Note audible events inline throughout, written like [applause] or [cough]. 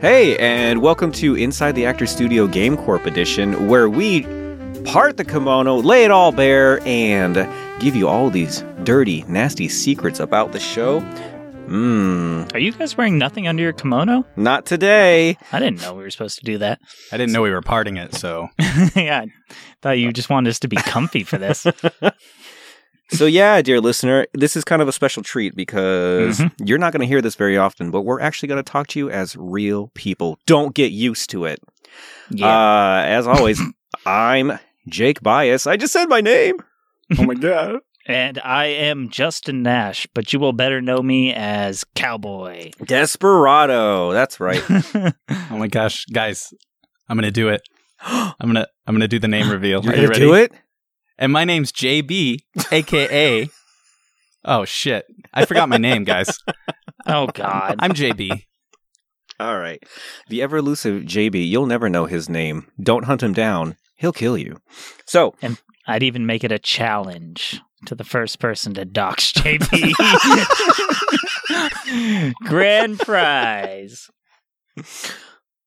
Hey, and welcome to Inside the Actor Studio Game Corp edition, where we part the kimono, lay it all bare, and give you all these dirty, nasty secrets about the show. Mmm, Are you guys wearing nothing under your kimono? not today. I didn't know we were supposed to do that. I didn't know we were parting it, so [laughs] yeah, I thought you just wanted us to be comfy for this. [laughs] So, yeah, dear listener, this is kind of a special treat because you're not going to hear this very often, but we're actually going to talk to you as real people. Don't get used to it. Yeah. Uh, as always, [clears throat] I'm Jake Bias. I just said my name. oh my god. [laughs] and I am Justin Nash, but you will better know me as Cowboy. Desperado. That's right. [laughs] Oh my gosh, guys, I'm gonna do it. [gasps] I'm gonna I'm gonna do the name reveal. You're Are you gonna ready? do it? And my name's JB, aka. [laughs] Oh shit! I forgot my name, guys. [laughs] oh, God. I'm JB. All right. The ever elusive JB, you'll never know his name. Don't hunt him down. He'll kill you. So, and I'd even make it a challenge to the first person to dox [laughs] JB. Grand prize.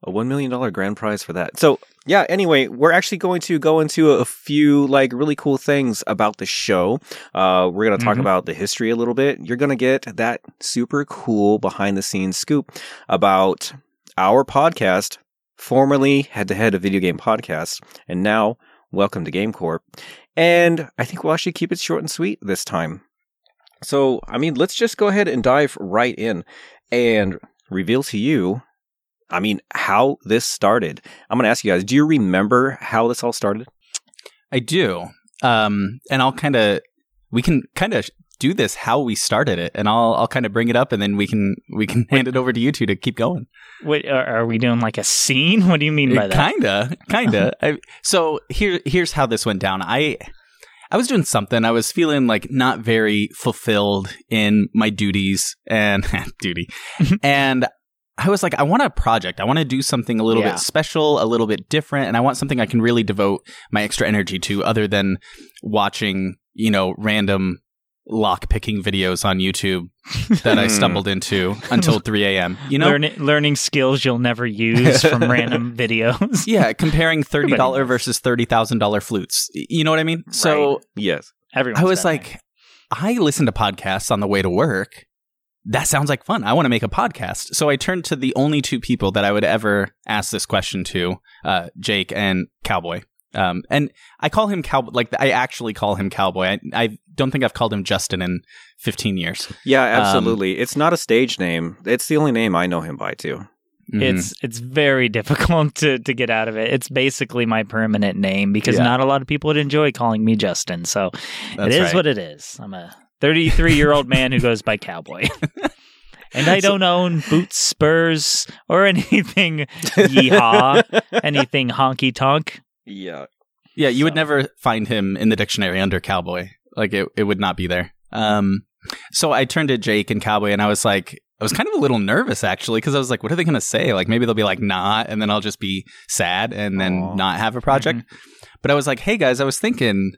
A $1 million grand prize for that. So, yeah, anyway, we're actually going to go into a few, like, really cool things about the show. Uh, we're going to talk Mhm. about the history a little bit. You're going to get that super cool behind the scenes scoop about our podcast, formerly Head to Head, a video game podcast, and now Welcome to Game Corp. And I think we'll actually keep it short and sweet this time. So, I mean, let's just go ahead and dive right in and reveal to you, I mean, how this started. I'm going to ask you guys, do you remember how this all started? I do. Um, and I'll kind of we can kind of do this how we started it, and I'll I'll kind of bring it up, and then we can we can hand it over to you two to keep going. Wait, are, are we doing like a scene? [laughs] What do you mean by that? Kinda, kinda. I, so here, here's how this went down. I, I was doing something. I was feeling like not very fulfilled in my duties and [laughs] duty, [laughs] and I was like, I want a project. I want to do something a little Yeah. bit special, a little bit different, and I want something I can really devote my extra energy to, other than watching, you know, random lock picking videos on YouTube that I Hmm. stumbled into until [laughs] 3 a.m. You know, Learn, learning skills you'll never use from [laughs] random videos. Yeah, comparing [laughs] thirty dollar versus thirty thousand dollar flutes. You know what I mean? So Yes. Everyone's I was done like, I listen to podcasts on the way to work. That sounds like fun. I want to make a podcast. So I turned to the only two people that I would ever ask this question to, uh, Jake and Cowboy. Um, and I call him Cowboy. Like I actually call him Cowboy. I, I don't think I've called him Justin in fifteen years. Yeah, Um, absolutely. it's not a stage name. It's the only name I know him by, too. Mhm. It's it's very [laughs] difficult to to get out of it. It's basically my permanent name because Yeah. not a lot of people would enjoy calling me Justin. So That's it is right. what it is. I'm a 33 year old man who goes by Cowboy. [laughs] And I don't own boots, spurs, or [laughs] anything yeehaw, [laughs] anything honky tonk. Yeah. Yeah, you would never find him in the dictionary under cowboy. Like it, it would not be there. Um, so I turned to Jake and cowboy, and I was like, I was kind of a little nervous actually because I was like, what are they going to say? Like maybe they'll be like, nah, and then I'll just be sad and then Aw. not have a project. But I was like, hey guys, I was thinking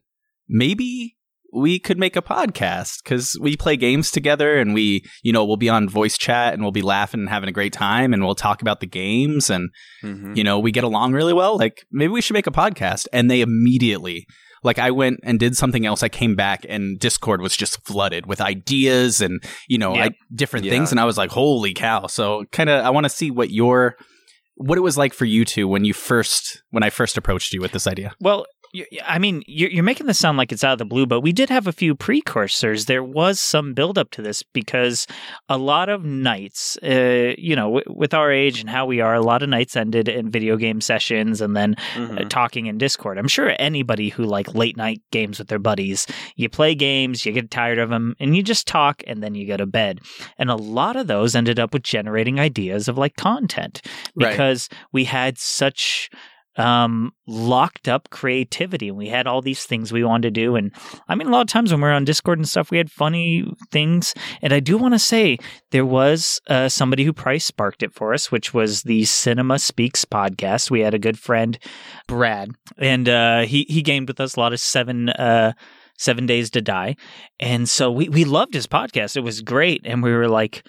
maybe we could make a podcast because we play games together and we, you know, we'll be on voice chat and we'll be laughing and having a great time and we'll talk about the games and Mhm. you know, we get along really well. Like, maybe we should make a podcast. And they immediately, like, I went and did something else. I came back and Discord was just flooded with ideas and, you know, Yep. I, different Yeah. things. And I was like, holy cow. So, kind of, I want to see what your, what it was like for you two when you first, when I first approached you with this idea. Well, I mean, you're, you're making this sound like it's out of the blue, but we did have a few precursors. There was some buildup to this because a lot of nights, uh, you know, w- with our age and how we are, a lot of nights ended in video game sessions and then uh, Mhm. talking in Discord. I'm sure anybody who like late night games with their buddies, you play games, you get tired of them, and you just talk and then you go to bed. And a lot of those ended up with generating ideas of like content Right. because we had such um locked up creativity. We had all these things we wanted to do. And i mean a lot of times when we are on discord and stuff we had funny things. And i do want to say there was uh, somebody who price sparked it for us which was the cinema speaks podcast. We had a good friend brad and uh he he gamed with us a lot of seven uh seven days to die. And so we we loved his podcast. It was great. And we were like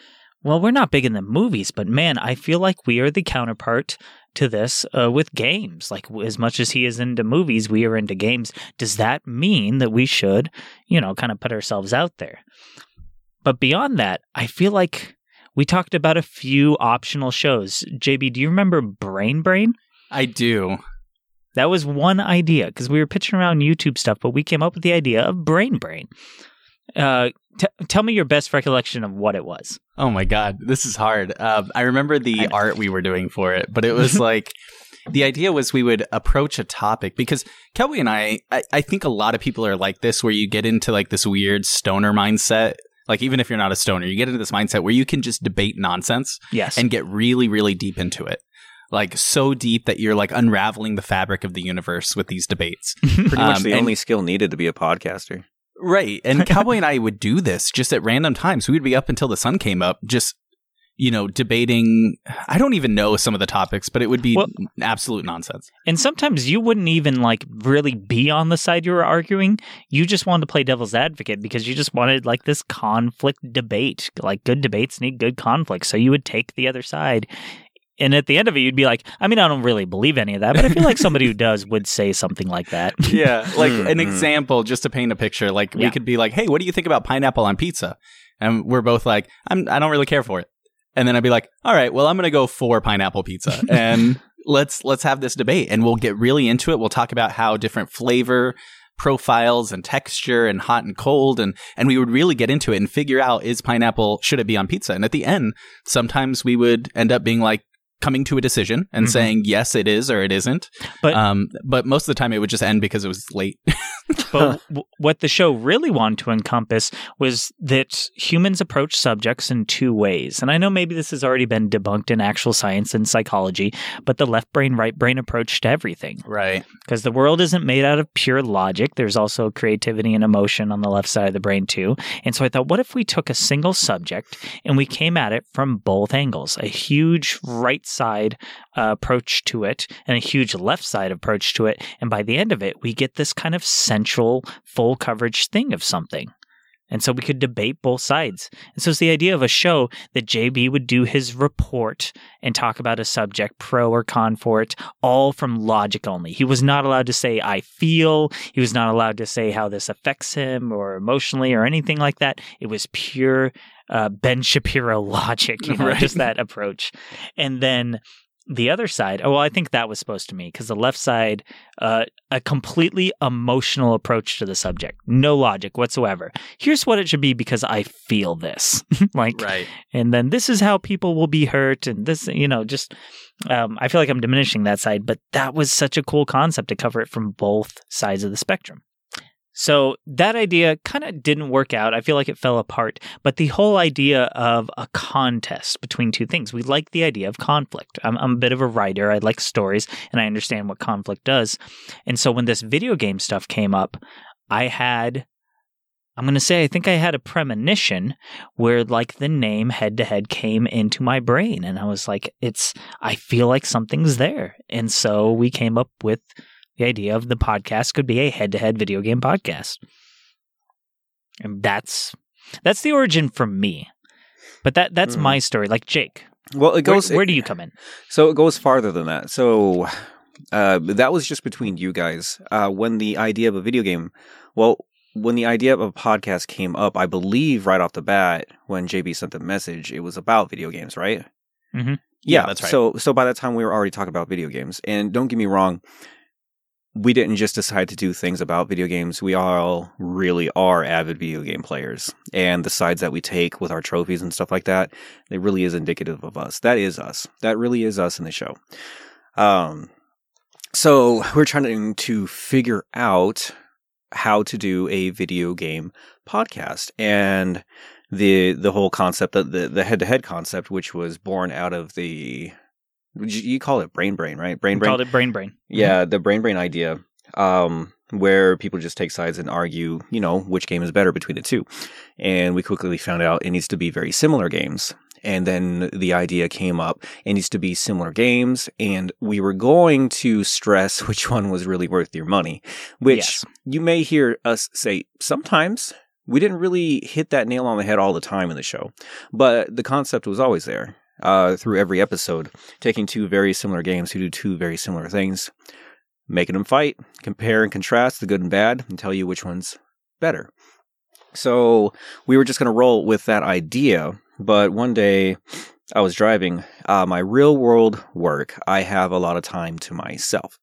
well, we're not big in the movies, but man, I feel like we are the counterpart to this uh, with games. Like as much as he is into movies, we are into games. Does that mean that we should, you know, kind of put ourselves out there? But beyond that, I feel like we talked about a few optional shows. JB, do you remember Brain Brain? I do. That was one idea because we were pitching around YouTube stuff, but we came up with the idea of Brain Brain. Uh, t- tell me your best recollection of what it was. Oh my god, this is hard. Uh, I remember the I art we were doing for it, but it was [laughs] like the idea was we would approach a topic because Cowboy and I, I, I think a lot of people are like this, where you get into like this weird stoner mindset. Like even if you're not a stoner, you get into this mindset where you can just debate nonsense Yes. and get really, really deep into it. Like so deep that you're like unraveling the fabric of the universe with these debates. [laughs] Pretty much Um, the only skill needed to be a podcaster. Right. And [laughs] Cowboy and I would do this just at random times. We would be up until the sun came up, just, you know, debating. I don't even know some of the topics, but it would be Well- absolute nonsense. And sometimes you wouldn't even like really be on the side you were arguing. You just wanted to play devil's advocate because you just wanted like this conflict debate. Like good debates need good conflict. So you would take the other side. And at the end of it, you'd be like, I mean, I don't really believe any of that, but I feel like somebody who does would say something like that. [laughs] Yeah. Like an Mhm. example, just to paint a picture, like we Yeah. could be like, hey, what do you think about pineapple on pizza? And we're both like, I'm, I don't really care for it. And then I'd be like, all right, well, I'm going to go for pineapple pizza. [laughs] And let's, let's have this debate and we'll get really into it. We'll talk about how different flavor profiles and texture and hot and cold and and we would really get into it and figure out is pineapple should it be on pizza and at the end sometimes we would end up being like coming to a decision and Mhm. saying yes it is or it isn't But um but most of the time it would just end because it was late [laughs] But w- what the show really wanted to encompass was that humans approach subjects in two ways. And I know maybe this has already been debunked in actual science and psychology, but the left brain, right brain approach to everything. right Because the world isn't made out of pure logic. There's also creativity and emotion on the left side of the brain, too. And so I thought, what if we took a single subject and we came at it from both angles? A huge right side uh, approach to it and a huge left side approach to it. And by the end of it, we get this kind of central, full coverage thing of something. And so we could debate both sides. And so it's the idea of a show that JB would do his report and talk about a subject, pro or con for it, all from logic only. He was not allowed to say, I feel. He was not allowed to say how this affects him or emotionally or anything like that. It was pure uh, Ben Shapiro [laughs] logic, you know, Right. just that approach. And then the other side, oh, well, I think that was supposed to me because the left side, uh, a completely emotional approach to the subject, no logic whatsoever. Here's what it should be because I feel this. [laughs] like, right and then this is how people will be hurt and this you know just um, i feel like i'm diminishing that side but that was such a cool concept to cover it from both sides of the spectrum so that idea kind of didn't work out. I feel like it fell apart. But the whole idea of a contest between two things, we like the idea of conflict. I'm, I'm a bit of a writer. I like stories and I understand what conflict does. And so when this video game stuff came up, I had I'm going to say I think I had a premonition where like the name head to head came into my brain and I was like it's I feel like something's there. And so we came up with the idea of the podcast could be a head to head video game podcast. And that's that's the origin for me. But that that's Hmm. my story like Jake. Well, it Where, goes. where do you come in? So it goes farther than that. So uh, that was just between you guys. Uh, when the idea of a video game, well, when the idea of a podcast came up, I believe right off the bat when JB sent the message, it was about video games, right? Mhm. Yeah, Yeah, that's right. So, so by that time we were already talking about video games, and don't get me wrong, we didn't just decide to do things about video games. We all really are avid video game players, and the sides that we take with our trophies and stuff like that, it really is indicative of us. That is us. That really is us in the show. Um, so we're trying to figure out how to do a video game podcast and the the whole concept that the the head to head concept which was born out of the you you call it brain brain right? Brain We brain? called it brain brain. yeah the brain brain idea um where people just take sides and argue you know which game is better between the two. And we quickly found out it needs to be very similar games. And then the idea came up it needs to be similar games and we were going to stress [laughs] which one was really worth your money which Yes. you may hear us say sometimes. We didn't really hit that nail on the head all the time in the show, but the concept was always there uh, through every episode, taking two very similar games who do two very similar things, making them fight, compare and contrast the good and bad, and tell you which one's better. So we were just going to roll with that idea, but one day I was driving uh, my real world work. I have a lot of time to myself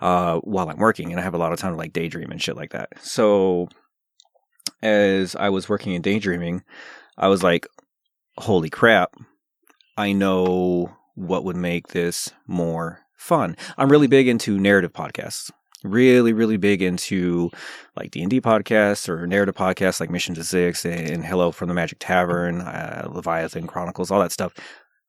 uh, while I'm working, and I have a lot of time to like daydream and shit like that. So as I was working and daydreaming, I was like, holy crap, I know what would make this more fun. I'm really big into narrative podcasts. Really, really big into like D and D podcasts or narrative podcasts like Mission to Zyxx and Hello from the Magic Tavern, uh, Leviathan Chronicles, all that stuff.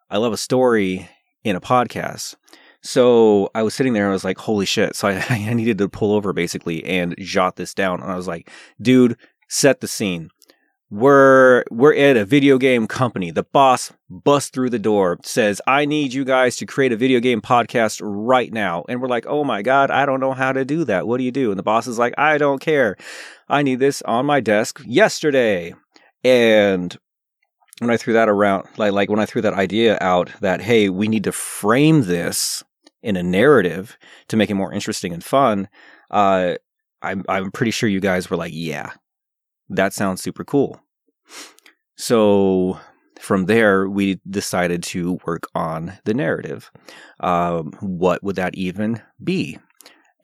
I love a story in a podcast. So I was sitting there and I was like, holy shit. So [laughs] I, I needed to pull over basically and jot this down. And I was like, dude, set the scene. We're we're at a video game company. The boss busts through the door, says, "I need you guys to create a video game podcast right now." And we're like, "Oh my god, I don't know how to do that. What do you do?" And the boss is like, "I don't care. I need this on my desk yesterday." And when I threw that around, like like when I threw that idea out that hey, we need to frame this in a narrative to make it more interesting and fun, uh, I'm I'm pretty sure you guys were like, "Yeah, that sounds super cool." So from there, we decided to work on the narrative. Um, what would that even be?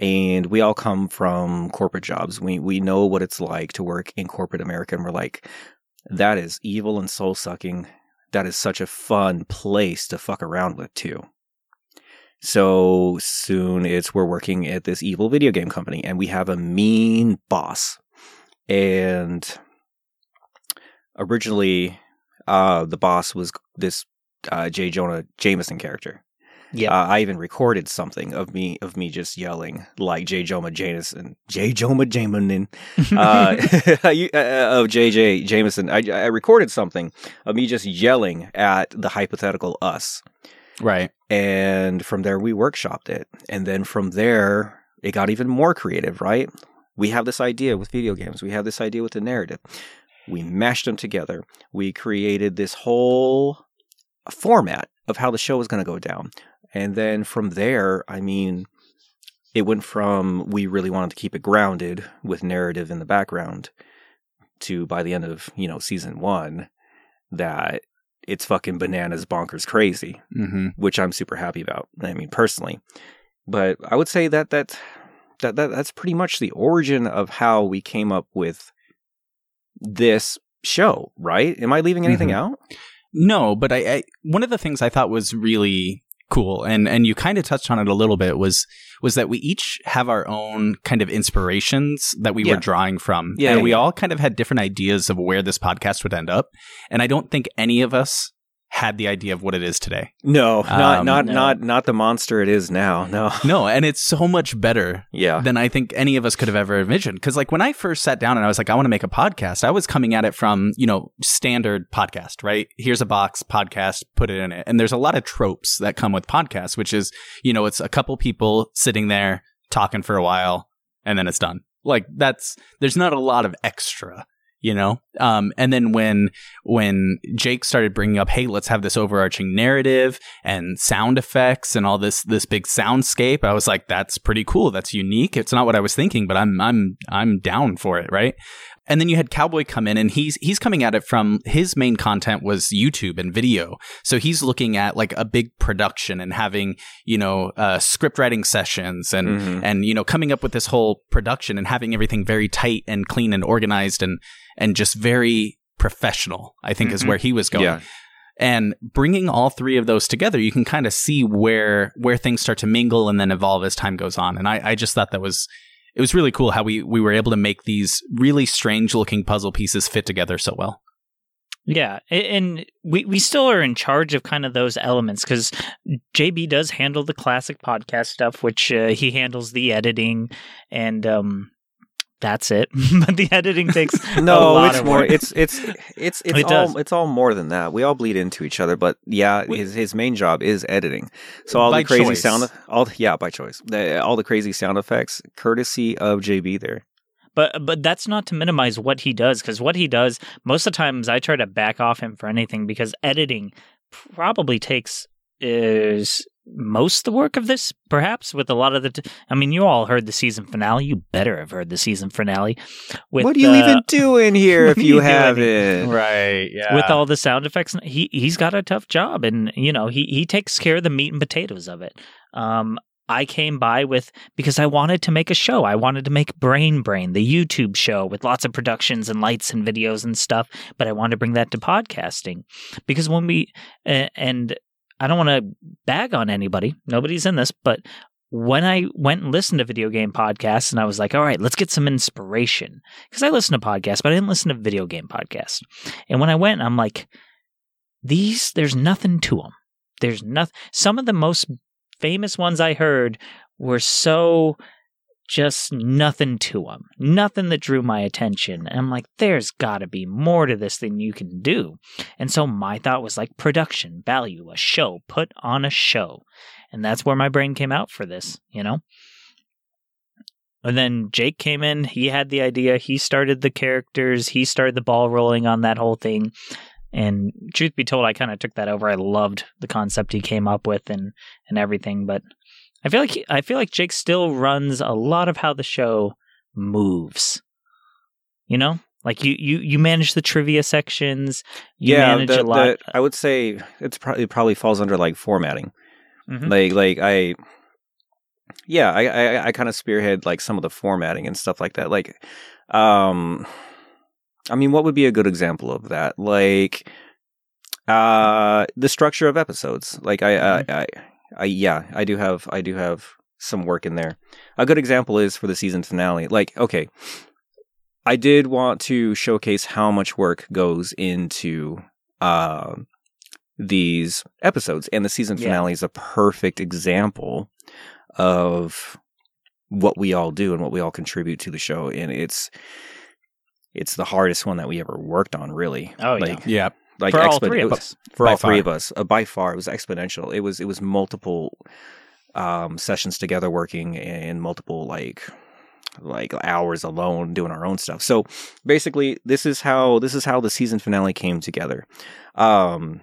And we all come from corporate jobs. We we know what it's like to work in corporate America, and we're like, that is evil and soul sucking. That is such a fun place to fuck around with too. So soon it's we're working at this evil video game company, and we have a mean boss. And originally uh, the boss was this uh, J. Jonah Jameson character. Yeah. Uh, I even recorded something of me of me just yelling like J. Jonah Jameson, J. Jonah Jameson, [laughs] [laughs] uh, uh, of J. J. Jameson. I, I recorded something of me just yelling at the hypothetical us, Right. and from there we workshopped it, and then from there it got even more creative. Right? We have this idea with video games. We have this idea with the narrative. We mashed them together. We created this whole format of how the show was going to go down. And then from there, I mean, it went from we really wanted to keep it grounded with narrative in the background to by the end of, you know, season one, that it's fucking bananas, bonkers, crazy, Mm-hmm. which I'm super happy about. I mean, personally. But I would say that that, that, that that's pretty much the origin of how we came up with this show, right? Am I leaving anything Mhm. out? No, but I, I one of the things I thought was really cool, and and you kind of touched on it a little bit was was that we each have our own kind of inspirations that we Yeah. were drawing from, Yeah, and yeah, we yeah. all kind of had different ideas of where this podcast would end up, and I don't think any of us had the idea of what it is today. No, not Um, not No. not not the monster it is now. No. No, and it's so much better Yeah. than I think any of us could have ever envisioned. Because like when I first sat down and I was like, I want to make a podcast, I was coming at it from you know standard podcast, right? Here's a box podcast, put it in it, and there's a lot of tropes that come with podcasts, which is you know it's a couple people sitting there talking for a while and then it's done. Like that's there's not a lot of extra. You know, um, and then when when Jake started bringing up, hey, let's have this overarching narrative and sound effects and all this this big soundscape, I was like, that's pretty cool. That's unique. It's not what I was thinking, but I'm I'm I'm down for it, right? And then you had Cowboy come in, and he's he's coming at it from his main content was YouTube and video, so he's looking at like a big production and having you know uh, script writing sessions and Mhm. and you know coming up with this whole production and having everything very tight and clean and organized and and just very professional. I think is Mhm. where he was going Yeah. and bringing all three of those together you can kind of see where where things start to mingle and then evolve as time goes on and i, I just thought that was it was really cool how we we were able to make these really strange looking puzzle pieces fit together so well Yeah, and we we still are in charge of kind of those elements because JB does handle the classic podcast stuff, which uh, he handles the editing, and um, that's it. [laughs] but the editing takes [laughs] a No, lot it's of more. work. It's it's it's it's It all does. it's all more than that. We all bleed into each other, but yeah, We- his his main job is editing. So all the crazy choice. sound, all yeah, by choice. The, all the crazy sound effects, courtesy of JB. There, But but that's not to minimize what he does because what he does most of the times I try to back off him for anything because editing probably takes is most the work of this perhaps with a lot of the t- I mean you all heard the season finale you better have heard the season finale with what are you uh, even doing here [laughs] if you you haven't? Right. Yeah. with all the sound effects he he's got a tough job and you know he he takes care of the meat and potatoes of it um I came by with because I wanted to make a show. I wanted to make Brain Brain, the YouTube show with lots of productions and lights and videos and stuff, but I wanted to bring that to podcasting. Because when we uh, and I don't want to bag on anybody. Nobody's in this, but when I went and listened to video game podcasts and I was like, all right, let's get some inspiration. Because I listen to podcasts, but I didn't listen to video game podcasts. And when I went, I'm like, these, there's nothing to them. There's nothing. Some of the most famous ones I heard were so just nothing to them. Nothing that drew my attention. And I'm like, there's got to be more to this than you can do. And so my thought was like production, value, a show, put on a show. And that's where my brain came out for this, you know? And then Jake came in, he had the idea, he started the characters, he started the ball rolling on that whole thing. And truth be told, I kind of took that over. I loved the concept he came up with and and everything, but I feel like he, I feel like Jake still runs a lot of how the show moves. You know, like you you you manage the trivia sections. You yeah, manage the- a lot. the- I would say it's probably it probably falls under like formatting. Mhm. Like like I, yeah, I I, I kind of spearhead like some of the formatting and stuff like that. Like, um, I mean, what would be a good example of that? Like, uh, the structure of episodes. Like I I, I I yeah, I do have I do have some work in there. A good example is for the season finale. Like, okay, I did want to showcase how much work goes into uh, these episodes, and the season Yeah. finale is a perfect example of what we all do and what we all contribute to the show. And it's it's the hardest one that we ever worked on, really. Oh, yeah. like, yeah. Like for all expo- three of was- us. for all three far. of us. Uh, by far it was exponential. It was it was multiple um sessions together working in multiple like like hours alone doing our own stuff. So basically this is how this is how the season finale came together. Um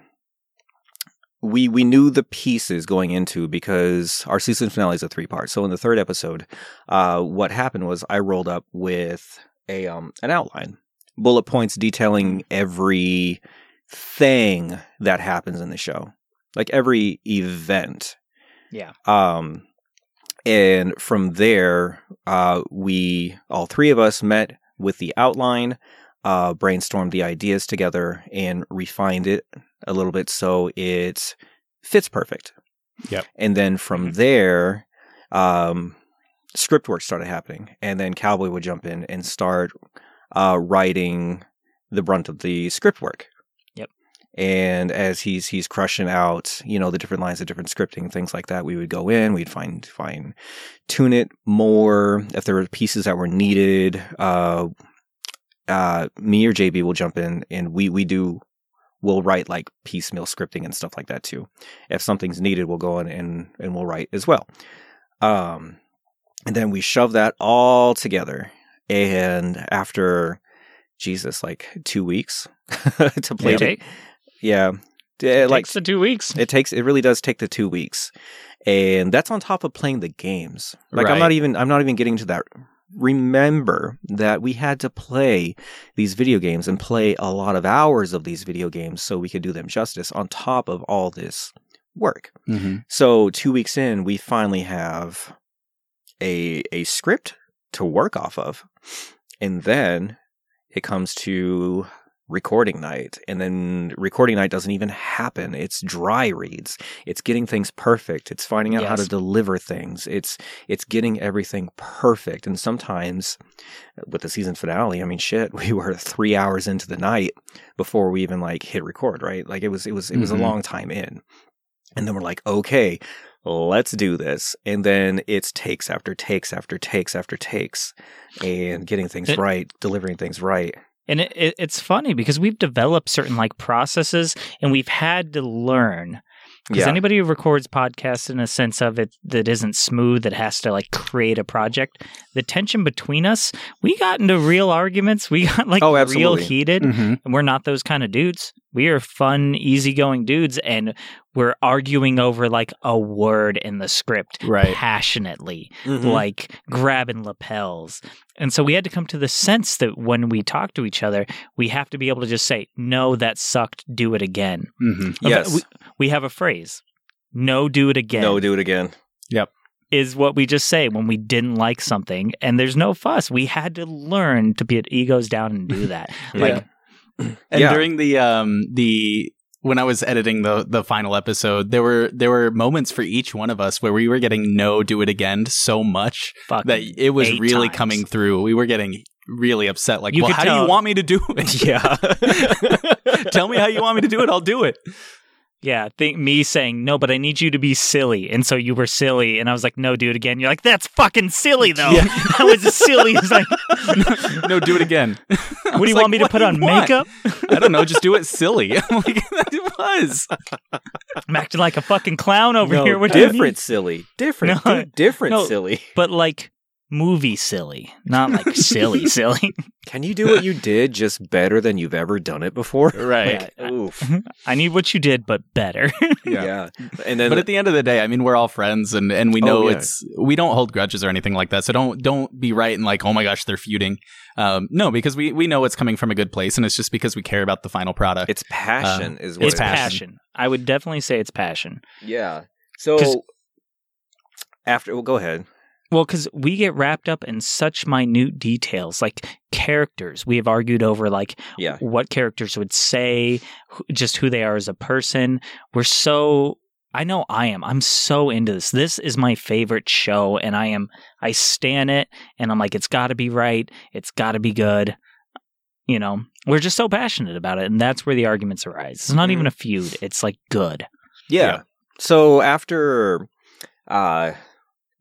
we we knew the pieces going into because our season finale is a three part so in the third episode uh what happened was i rolled up with a um an outline. Bullet points detailing every thing that happens in the show like every event Yeah. um and from there uh we all three of us met with the outline uh brainstormed the ideas together and refined it a little bit so it fits perfect Yep. and then from there um script work started happening and then cowboy would jump in and start uh writing the brunt of the script work Yep. And as he's he's crushing out you know the different lines of different scripting things like that we would go in we'd find fine tune it more. If there were pieces that were needed uh uh me or jb will jump in and we we do we'll write like piecemeal scripting and stuff like that too. If something's needed we'll go in and and we'll write as well. Um and then we shove that all together. And after jesus like two weeks [laughs] to play Take, yeah. It Eh, like takes the two weeks. it takes it really does take the two weeks. And that's on top of playing the games. Like i'm not even i'm not even getting to that. Remember that we had to play these video games and play a lot of hours of these video games so we could do them justice on top of all this work. Mm-hmm. so two weeks in we finally have a a script to work off of. And then it comes to recording night. And then recording night doesn't even happen. It's dry reads. It's getting things perfect. It's finding out how to deliver things. It's it's getting everything perfect. And sometimes with the season finale i mean shit [laughs] we were 3 hours into the night before we even like hit record right? Like it was it was it was Mhm. a long time in. And then we're like okay let's do this. And then it's takes after takes after takes after takes and getting things right delivering things right And it, it, it's funny because we've developed certain like processes and we've had to learn Because Yeah. anybody who records podcasts in a sense of it that isn't smooth, that has to like create a project, the tension between us, we got into real arguments. We got like Oh, real heated. Mhm. And we're not those kind of dudes. We are fun, easygoing dudes, and we're arguing over like a word in the script Right. passionately, Mhm. like grabbing lapels. And so we had to come to the sense that when we talk to each other, we have to be able to just say, "No, that sucked. Do it again." Mhm. Yes. we, we have a phrase, "No, do it again." No, do it again. Yep is what we just say when we didn't like something, and there's no fuss. We had to learn to put egos down and do that. [laughs] Like [clears throat] And Yeah. during the um the when I was editing the the final episode, there were there were moments for each one of us where we were getting no do it again so much fuck that it was really times. coming through. We were getting really upset. Like, You well, how do you want me to do it? Yeah. [laughs] [laughs] Tell me how you want me to do it. I'll do it. Yeah, think me saying no, but I need you to be silly, and so you were silly, and I was like, no, do it again. You're like, that's fucking silly though. Yeah. [laughs] that was as silly as like. [laughs] no, do it again. [laughs] What do you want me to put on makeup? I don't know. Just do it silly. I'm like, it was. I'm acting like a fucking clown over no, here. What do you different mean? silly. Different. No, dude, different no. silly. But like movie silly, not like silly [laughs] silly. Can you do what you did just better than you've ever done it before? [laughs] Right. Yeah. [laughs] Oof. I need what you did, but better. Yeah. And then But at the end of the day, I mean, we're all friends, and, and we know Oh, yeah. it's we don't hold grudges or anything like that. So don't don't be right and like, oh my gosh, they're feuding. Um, no, because we we know it's coming from a good place, and it's just because we care about the final product. it's passion is what it's it is. passion. passion. I would definitely say it's passion. Yeah. So after well go ahead. Well, because we get wrapped up in such minute details, like characters. We have argued over like Yeah. what characters would say, just who they are as a person. We're so. I know I am. I'm so into this. This is my favorite show, and I am. I stan it, and I'm like, it's got to be right. It's got to be good. You know, we're just so passionate about it, and that's where the arguments arise. It's not Mhm. even a feud. It's like good. Yeah. Yeah. So after uh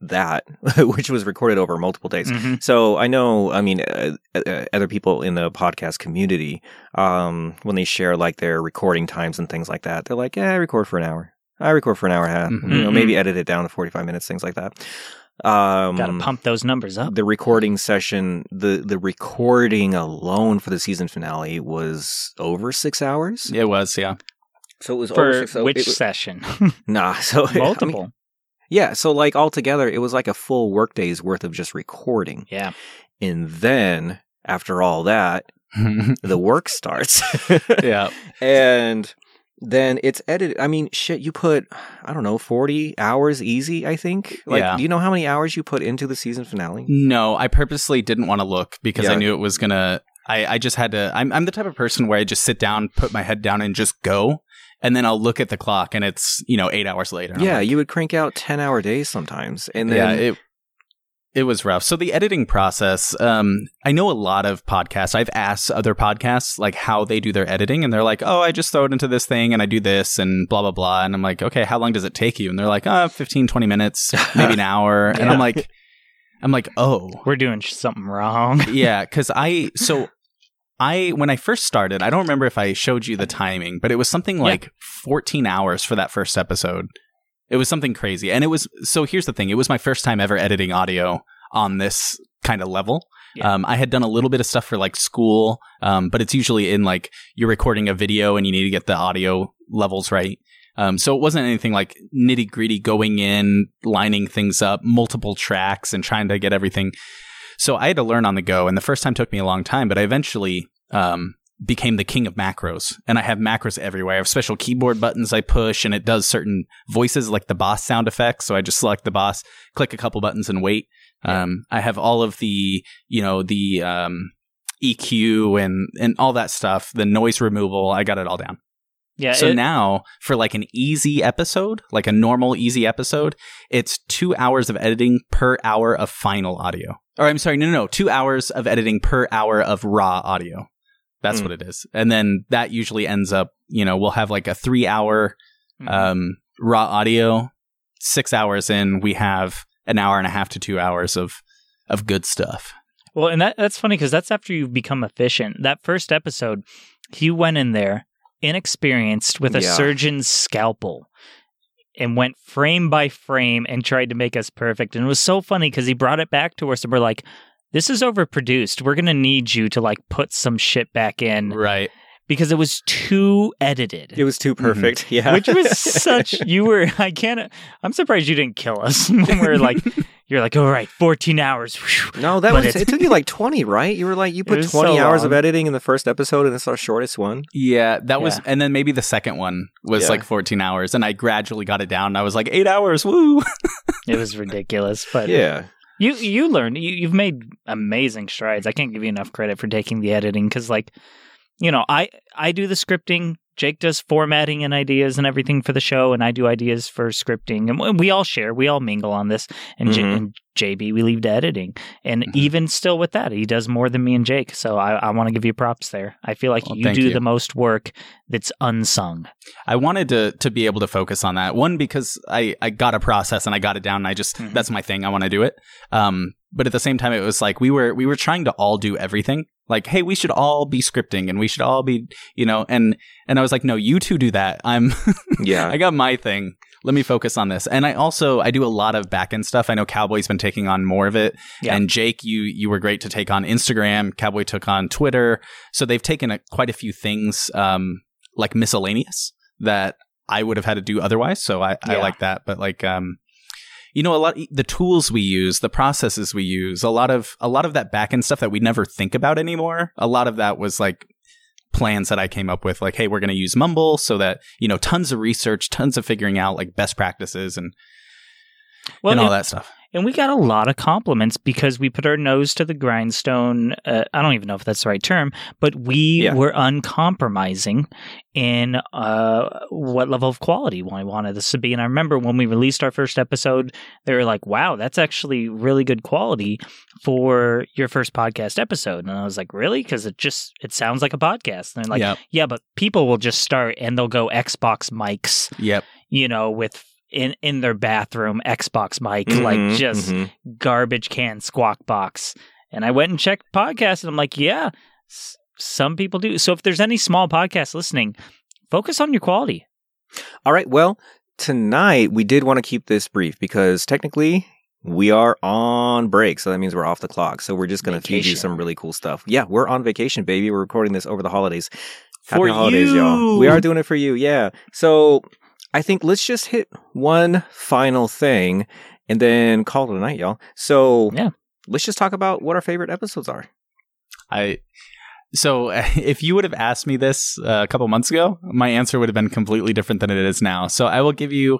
that [laughs] which was recorded over multiple days. Mhm. So I know, I mean, uh, uh, other people in the podcast community, um, when they share like their recording times and things like that, they're like, "Yeah, I record for an hour. I record for an hour and a half. Mhm. You know, maybe edit it down to forty-five minutes, things like that." Um, Got to pump those numbers up. the recording session, the the recording alone for the season finale was over six hours. it was, yeah. So it was For over six. so which it was- session? [laughs] nah, so [laughs] I mean, Multiple. Yeah, so like altogether, it was like a full workday's worth of just recording. yeah. And then after all that, [laughs] the work starts. [laughs] yeah. and then it's edited. I mean, shit, you put, I don't know, 40 hours easy, I think. Like, Yeah. do you know how many hours you put into the season finale? No, I purposely didn't want to look because I knew it was gonna. I, I just had to. I'm I'm the type of person where I just sit down, put my head down, and just go, and then I'll look at the clock, and it's you know eight hours later. Yeah, like, you would crank out 10 hour days sometimes. And then, yeah, it it was rough. So the editing process, um, I know a lot of podcasts. I've asked other podcasts like how they do their editing, and they're like, "Oh, I just throw it into this thing and I do this and blah blah blah." And I'm like, "Okay, how long does it take you?" And they're like, "Uh, 15, 20 minutes, maybe an [laughs] hour." And I'm like, I'm like, "Oh, We're doing something wrong. yeah, [laughs] because I so I when I first started, I don't remember if I showed you the timing, but it was something Yeah. like 14 hours for that first episode. It was something crazy, and it was so. Here's the thing: it was my first time ever editing audio on this kind of level. Yeah. Um, I had done a little bit of stuff for like school, um, but it's usually in like you're recording a video and you need to get the audio levels right. Um, so it wasn't anything like nitty gritty going in, lining things up, multiple tracks, and trying to get everything. So I had to learn on the go, and the first time took me a long time, but I eventually um, became the king of macros. And I have macros everywhere. I have special keyboard buttons I push, and it does certain voices like the boss sound effects. So I just select the boss, click a couple buttons, and wait. Um, I have all of the, you know, the um, EQ and and all that stuff, the noise removal. I got it all down. Yeah. So it- now, for like an easy episode, like a normal easy episode, it's two hours of editing per hour of final audio. Or I'm sorry, no, no, no, two hours of editing per hour of raw audio. That's Mm. what it is. And then that usually ends up, you know, we'll have like a three hour Mhm. um, raw audio. Six hours in, we have an hour and a half to two hours of of good stuff. well, and that that's funny because that's after you've become efficient. That first episode, he went in there inexperienced with a Yeah. surgeon's scalpel. and went frame by frame and tried to make us perfect. And it was so funny because he brought it back to us and we're like, this is overproduced. We're going to need you to like put some shit back in Right. because it was too edited. It was too mm-hmm. perfect. [laughs] Yeah. which was such [laughs] you were I can't I'm surprised you didn't kill us [laughs] when we were like you're like all right 14 hours Whew. no, that but was it took you like 20, right? You were like you put 20 so hours of editing in the first episode and it's our shortest one. Yeah, that was, and then maybe the second one was Yeah. like 14 hours, and I gradually got it down. And I was like eight hours. Woo! [laughs] it was ridiculous but Yeah. you you learned you, you've made amazing strides I can't give you enough credit for taking the editing cuz like you know I I do the scripting Jake does formatting and ideas and everything for the show, and I do ideas for scripting, and we all share, we all mingle on this. And, J- Mhm. and JB, we leave to editing, and Mhm. even still with that, he does more than me and Jake. So I, I want to give you props there. I feel like Well, you do you. the most work that's unsung. I wanted to to be able to focus on that one because I I got a process and I got it down. And I just Mhm. that's my thing. I want to do it. Um, but at the same time, it was like we were we were trying to all do everything. Like, hey, we should all be scripting and we should all be, you know, and and I was like, no, you two do that. I'm [laughs] Yeah. I got my thing. Let me focus on this. And I also I do a lot of back end stuff. I know Cowboy's been taking on more of it. Yeah. And Jake, you you were great to take on Instagram. Cowboy took on Twitter. So they've taken a, quite a few things um, like miscellaneous that I would have had to do otherwise. So I, I like that. But like um you know a lot the tools we use the processes we use a lot of a lot of that back end stuff that we never think about anymore a lot of that was like plans that I came up with, like, hey, we're going to use Mumble so that, you know, tons of research, tons of figuring out like best practices and, Well, and all and, that stuff. And we got a lot of compliments because we put our nose to the grindstone. Uh, I don't even know if that's the right term, but we Yeah. were uncompromising in uh, what level of quality we wanted this to be. And I remember when we released our first episode, they were like, "Wow, that's actually really good quality for your first podcast episode." And I was like, "Really?" Because it just it sounds like a podcast. And they're like, yep. "Yeah, but people will just start and they'll go Xbox mics, Yep. you know, with." In, in their bathroom Xbox mic, Mhm, like just mhm. garbage can squawk box. And I went and checked podcasts, and I'm like, yeah, s- some people do. So if there's any small podcasts listening, focus on your quality. All right. Well, tonight we did want to keep this brief because technically we are on break. So that means we're off the clock. So we're just going to feed you some really cool stuff. Yeah, we're on vacation, baby. We're recording this over the holidays. For holidays, y'all. We are doing it for you. Yeah. So I think let's just hit one final thing and then call it a night, y'all. So Yeah. let's just talk about what our favorite episodes are. I, so [laughs] if you would have asked me this uh, a couple months ago, my answer would have been completely different than it is now. So I will give you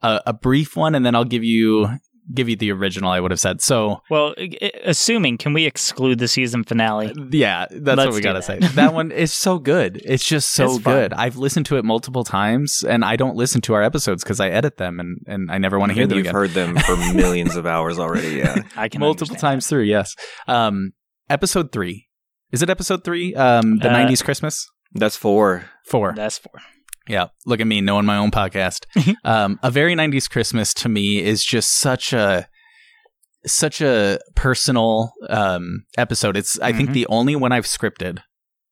a, a brief one and then I'll give you, give you the original I would have said. So Well, i- i- assuming, can we exclude the season finale? Yeah, that's Let's what we gotta say. that. That one is so good. It's just [laughs] so It's good. I've listened to it multiple times, and I don't listen to our episodes because I edit them, and, and I never want to hear them We've again. heard them for [laughs] millions of hours already. Yeah. [laughs] I can multiple understand times through. Yes. Um, episode three. Is it episode three? Um, the Uh, '90s Christmas That's four. four. That's four. Yeah, look at me knowing my own podcast. [laughs] um, a very '90s Christmas to me is just such a such a personal um, episode. It's I think Mhm. the only one I've scripted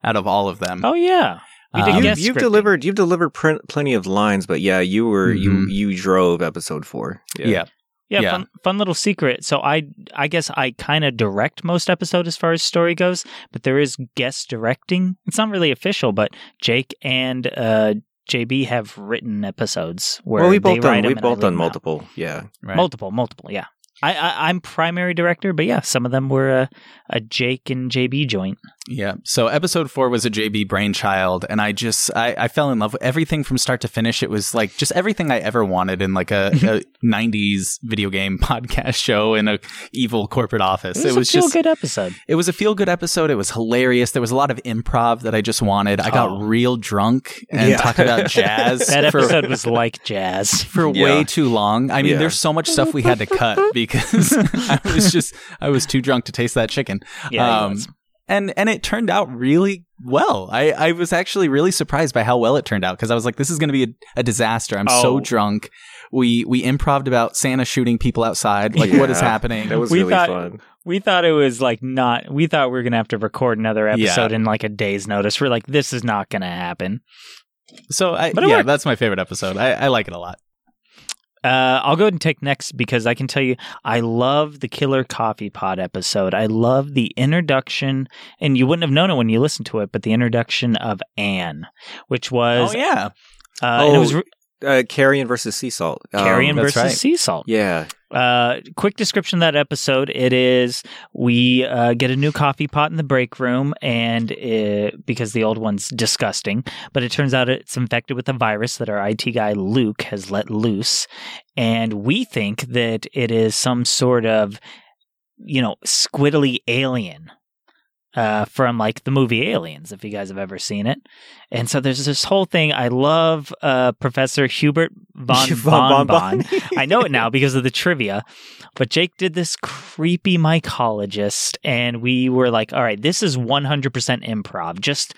out of all of them. Oh yeah, Um, you, you've, scripting. delivered you've delivered pr- plenty of lines, but yeah, you were you Mhm. you drove episode four. yeah. Yeah, Yeah. fun fun little secret. So I I guess I kind of direct most episodes as far as story goes, but there is guest directing. It's not really official, but Jake and uh, JB have written episodes where well, we they both write done 'em we've both done done 'em out. multiple. Yeah, Right. multiple, multiple. Yeah, I, I I'm primary director, but yeah, some of them were a, a Jake and JB joint. Yeah. So episode four was a JB brainchild, and I just I, I fell in love with everything from start to finish. It was like just everything I ever wanted in like a, [laughs] a '90s video game [laughs] podcast show in a evil corporate office. It was, just a feel just good episode. it was a feel good episode. It was hilarious. There was a lot of improv that I just wanted. I got Oh. real drunk and Yeah. talked about [laughs] jazz. That for- episode was like jazz. for Yeah. way too long. I mean, Yeah. there's so much stuff we had to cut because [laughs] I was [laughs] just I was too drunk to taste that chicken. Yeah, Um, was. and and it turned out really well. I, I was actually really surprised by how well it turned out because I was like, this is going to be a, a disaster. I'm so Oh. drunk. We we improved about Santa shooting people outside. Like, what is happening? that was We really thought- fun. We thought it was like not. We thought we were gonna have to record another Yeah. episode in like a day's notice. We're like, this is not gonna happen. so I, But yeah, worked. that's my favorite episode. I, I like it a lot. Uh, I'll go ahead and take next because I can tell you I love the Killer Coffee Pod episode. I love the introduction, and you wouldn't have known it when you listened to it, but the introduction of Anne, which was oh yeah, uh, and it was Oh, re- Uh, Carrion versus Sea Salt. Um, Carrion that's versus right. Sea Salt. Yeah. Uh, quick description of that episode. It is we uh, get a new coffee pot in the break room, and it, because the old one's disgusting, but it turns out it's infected with a virus that our IT guy Luke has let loose, and we think that it is some sort of, you know, squiddly alien. Uh, from like the movie Aliens, if you guys have ever seen it, and so there's this whole thing. I love uh, Professor Hubert von [laughs] Bon Bon. I know it [laughs] now because of the trivia. But Jake did this creepy mycologist, and we were like, "All right, this is 100% improv. Just,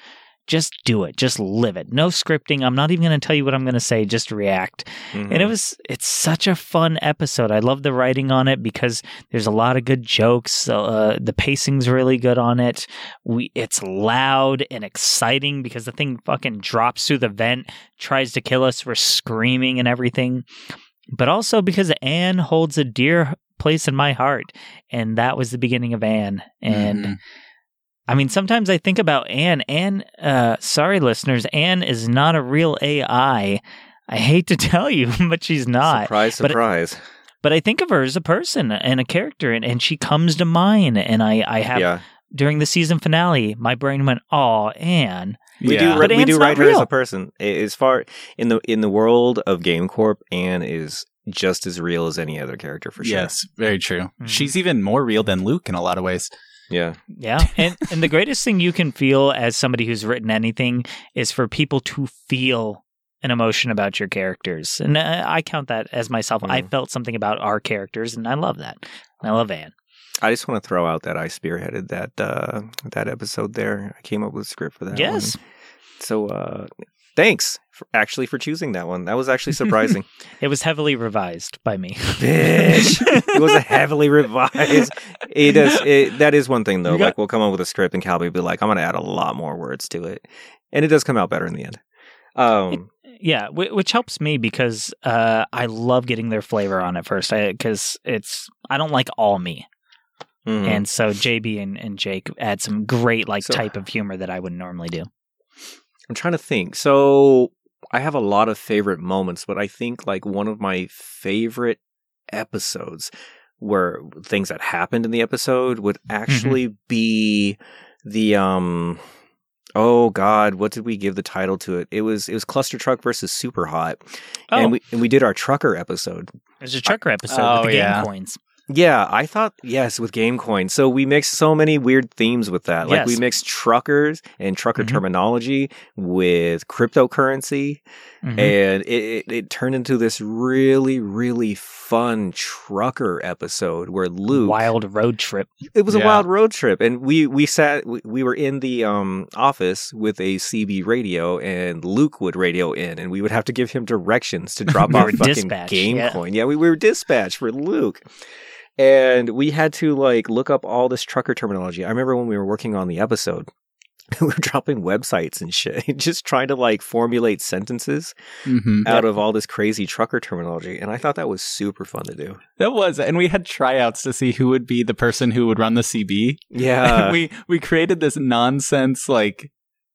just do it. Just live it. No scripting. I'm not even going to tell you what I'm going to say. Just react." Mhm. And it was, it's such a fun episode. I love the writing on it because there's a lot of good jokes. Uh, the pacing's really good on it. We, it's loud and exciting because the thing fucking drops through the vent, tries to kill us. We're screaming and everything. But also because Anne holds a dear place in my heart. And that was the beginning of Anne. And Mhm. I mean, sometimes I think about Anne. Anne, uh, sorry, listeners, Anne is not a real AI. I hate to [laughs] tell you, but she's not. surprise, but surprise. But I think of her as a person and a character, and, and she comes to mind. And I, I have yeah, during the season finale, my brain went, "Oh, Anne." we Yeah. do. But we do not write her as a person. As far in the in the world of Game Corp, Anne is just as real as any other character for sure. Yes, very true. Mhm. She's even more real than Luke in a lot of ways. Yeah. Yeah, and and the greatest thing you can feel as somebody who's written anything is for people to feel an emotion about your characters, and uh, I count that as myself. I Mhm. felt something about our characters, and I love that. I love Anne. I just want to throw out that I spearheaded that uh, that episode there. I came up with a script for that. yes, one. So uh, thanks for, actually for choosing that one. That was actually [laughs] surprising. it was heavily revised by me. Bitch. [laughs] it was a heavily revised. It is. [laughs] It, that is one thing though. Got- like we'll come up with a script and Calby will be like, "I'm going to add a lot more words to it," and it does come out better in the end. Um, Yeah, which helps me because uh, I love getting their flavor on it first. Because it's I don't like all me, mhm. and so JB and, and Jake add some great like So- type of humor that I wouldn't normally do. I'm trying to think. So I have a lot of favorite moments, but I think like one of my favorite episodes were things that happened in the episode would actually be the um oh god what did we give the title to it it was it was Clustertruck versus Superhot Oh, and we and we did our trucker episode there's a trucker episode Oh, with the game yeah. coins. Yeah, I thought yes with Game Coin. So we mixed so many weird themes with that. Like we mixed truckers and trucker Mhm. terminology with cryptocurrency, Mhm. and it, it, it turned into this really really fun trucker episode where Luke. Wild road trip. It was a wild road trip, and we we sat we, we were in the um office with a CB radio, and Luke would radio in, and we would have to give him directions to drop [laughs] off fucking dispatched, game yeah. coin. Yeah, we, we were dispatched for Luke, and we had to like look up all this trucker terminology. I remember when we were working on the episode. [laughs] We were dropping websites and shit, [laughs] just trying to like formulate sentences hmm out of all this crazy trucker terminology. And I thought that was super fun to do. That was, and we had tryouts to see who would be the person who would run the CB. Yeah. And [laughs] we we created this nonsense like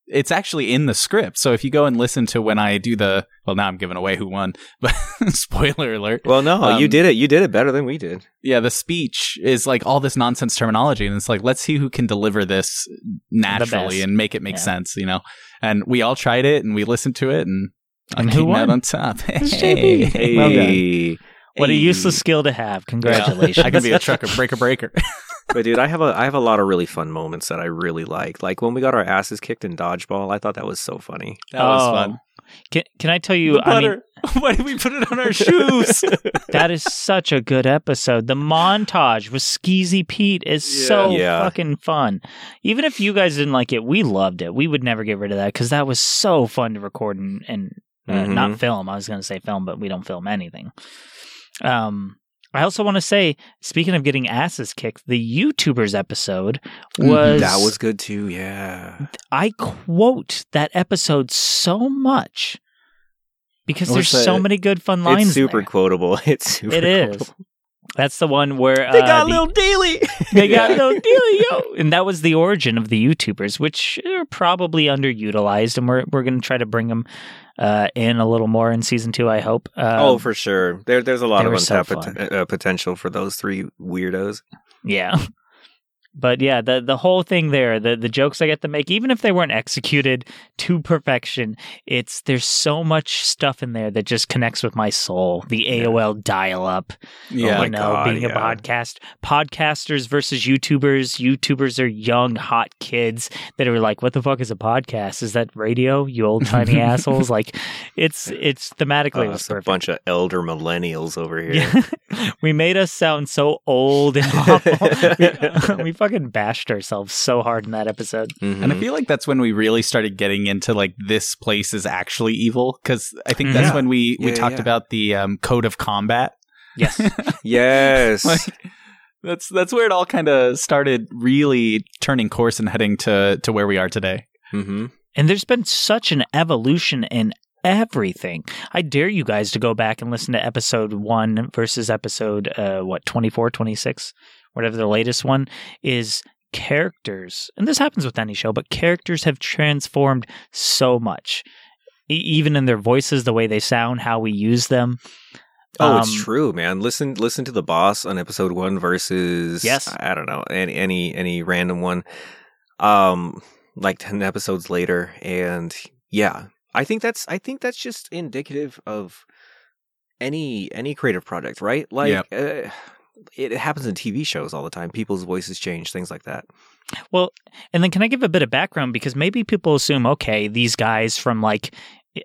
it's actually in the script. So if you go and listen to when I do the well, now I'm giving away who won, [laughs] but spoiler alert. well, no, you Um, did it. You did it better than we did. Yeah, the speech is like all this nonsense terminology, and it's like let's see who can deliver this naturally and make it make Yeah. sense, you know. And we all tried it, and we listened to it, and I And who came out on top. It's Hey, Well done. Hey. What a useless skill to have. Congratulations. I can be a trucker, breaker, breaker. [laughs] but dude, I have a I have a lot of really fun moments that I really like. Like when we got our asses kicked in dodgeball, I thought that was so funny. That was Oh. fun. Can, can I tell you? The I mean. [laughs] Why did we put it on our shoes? [laughs] [laughs] that is such a good episode. The montage with Skeezy Pete is so Yeah. fucking fun. Even if you guys didn't like it, we loved it. We would never get rid of that because that was so fun to record and, and uh, Mhm. not film. I was going to say film, but we don't film anything. Um, I also want to say, speaking of getting asses kicked, the YouTubers episode Mhm. was that was good too. Yeah. I quote that episode so much because What's there's so many good fun lines. It's super there. quotable. [laughs] It's super It is. quotable. That's the one where They uh, got a the- little daily. [laughs] They got Yeah. no dealio. [laughs] And that was the origin of the YouTubers, which are probably underutilized. And we're, we're going to try to bring them uh, in a little more in season two, I hope. Um, oh, for sure. There, there's a lot of untapped pot- uh, potential for those three weirdos. yeah. [laughs] But yeah, the the whole thing there, the the jokes I get to make, even if they weren't executed to perfection, it's there's so much stuff in there that just connects with my soul. The Yeah. AOL dial up, Yeah. my you know, God, being a podcast, podcasters versus YouTubers. YouTubers are young, hot kids that are like, "What the fuck is a podcast? Is that radio? You old timey [laughs] assholes!" Like, it's it's thematically Uh, it was it's a bunch of elder millennials over here. Yeah. [laughs] we made us sound so old and [laughs] awful. we, we fucking bashed ourselves so hard in that episode. Mhm. And I feel like that's when we really started getting into like this place is actually evil because I think that's Yeah. when we we Yeah, talked yeah. about the um, code of combat. Yes. [laughs] yes. Like, that's that's where it all kind of started really turning course and heading to to where we are today. hmm And there's been such an evolution in everything. I dare you guys to go back and listen to episode one versus episode, uh, what, 24, 26, whatever the latest one is. Characters, and this happens with any show, but characters have transformed so much, e- even in their voices, the way they sound, how we use them. Oh, it's Um, true, man. Listen, listen to the boss on episode one versus Yes. I don't know any any any random one. Um, like ten episodes later, and yeah, I think that's I think that's just indicative of any any creative project, right? Like, uh, it happens in TV shows all the time. People's voices change, things like that. Well, and then can I give a bit of background because maybe people assume, okay, these guys from like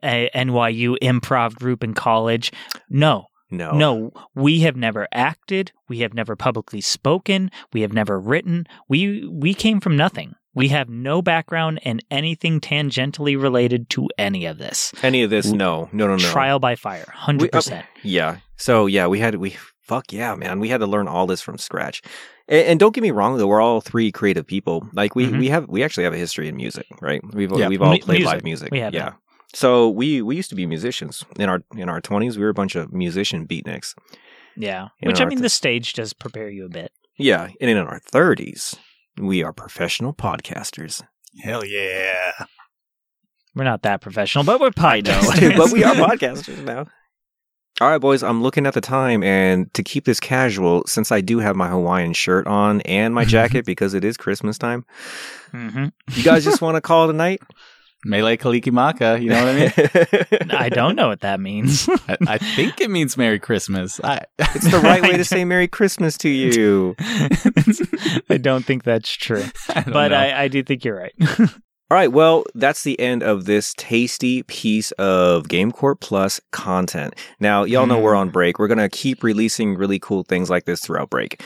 a NYU improv group in college. No, No, no, we have never acted. We have never publicly spoken. We have never written. We we came from nothing. We have no background in anything tangentially related to any of this. any of this. No, no, no, no. Trial by fire, hundred percent. Yeah. So yeah, we had we fuck yeah, man. We had to learn all this from scratch. And, and don't get me wrong, though, we're all three creative people. Like we Mhm. we have we actually have a history in music, right? We've Yeah. we've all played music. live music. We have yeah. that. So we we used to be musicians in our in our twenties. We were a bunch of musician beatniks. Yeah, In which I mean, th- the stage does prepare you a bit. Yeah, and in our thirties, we are professional podcasters. Hell yeah! We're not that professional, but we're I know, podcasters. [laughs] but we are podcasters now. All right, boys. I'm looking at the time, and to keep this casual, since I do have my Hawaiian shirt on and my [laughs] jacket because it is Christmas time, hmm you guys just want to call it a night? Mele Kalikimaka, you know what I mean? [laughs] I don't know what that means. I, I think it means Merry Christmas. I, [laughs] It's the right way to [laughs] say Merry Christmas to you. I don't think that's true, I but. I, I do think you're right. All right, well, that's the end of this tasty piece of GameCorp Plus content. Now, y'all know we're mm. on break. We're going to keep releasing really cool things like this throughout break.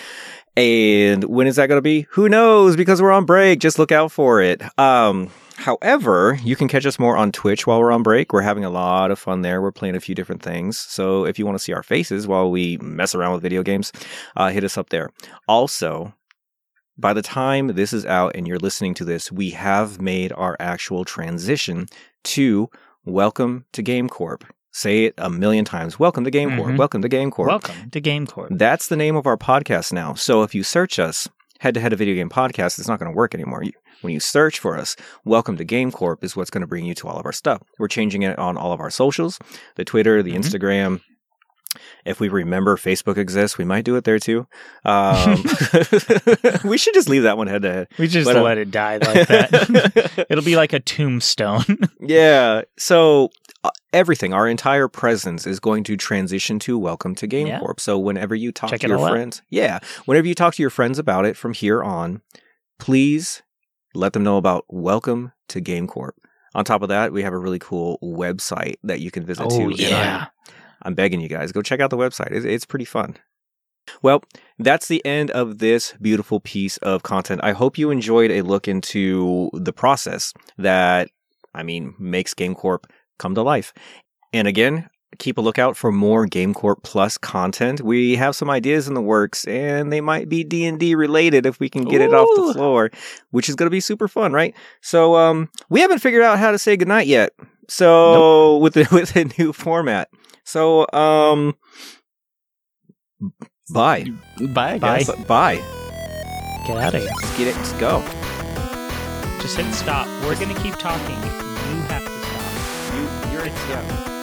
And when is that going to be? Who knows? Because we're on break. Just look out for it. Um, however, you can catch us more on Twitch while we're on break. We're having a lot of fun there. We're playing a few different things. So if you want to see our faces while we mess around with video games, uh, hit us up there. Also, by the time this is out and you're listening to this, we have made our actual transition to Welcome to Game Corp. Say it a million times. Welcome to Game Corp. Mhm. Welcome to Game Corp. Welcome to Game Corp. That's the name of our podcast now. So if you search us, head to head a video game podcast, it's not going to work anymore. When you search for us, Welcome to Game Corp is what's going to bring you to all of our stuff. We're changing it on all of our socials, the Twitter, the Mhm. Instagram. If we remember Facebook exists, we might do it there too. Um, [laughs] we should just leave that one head to head. We just But, uh, let it die like that. [laughs] [laughs] It'll be like a tombstone. yeah. So Uh, everything, our entire presence is going to transition to Welcome to Game Yeah. Corp. So whenever you talk Check to your all out. friends, yeah, whenever you talk to your friends about it from here on, please let them know about Welcome to Game Corp. On top of that, we have a really cool website that you can visit oh too. and I'm- yeah. I'm begging you guys, go check out the website. It's, it's pretty fun. Well, that's the end of this beautiful piece of content. I hope you enjoyed a look into the process that, I mean, makes GameCorp come to life. And again, keep a lookout for more GameCorp Plus content. We have some ideas in the works, and they might be D and D related if we can get it off the floor, which is going to be super fun, right? So, um, we haven't figured out how to say goodnight yet. So with the [laughs] with the new format. So um bye. Bye, Bye. guys. B- bye. Get out of here. Let's get it. Let's go. Just hit stop. We're gonna keep talking. Yeah.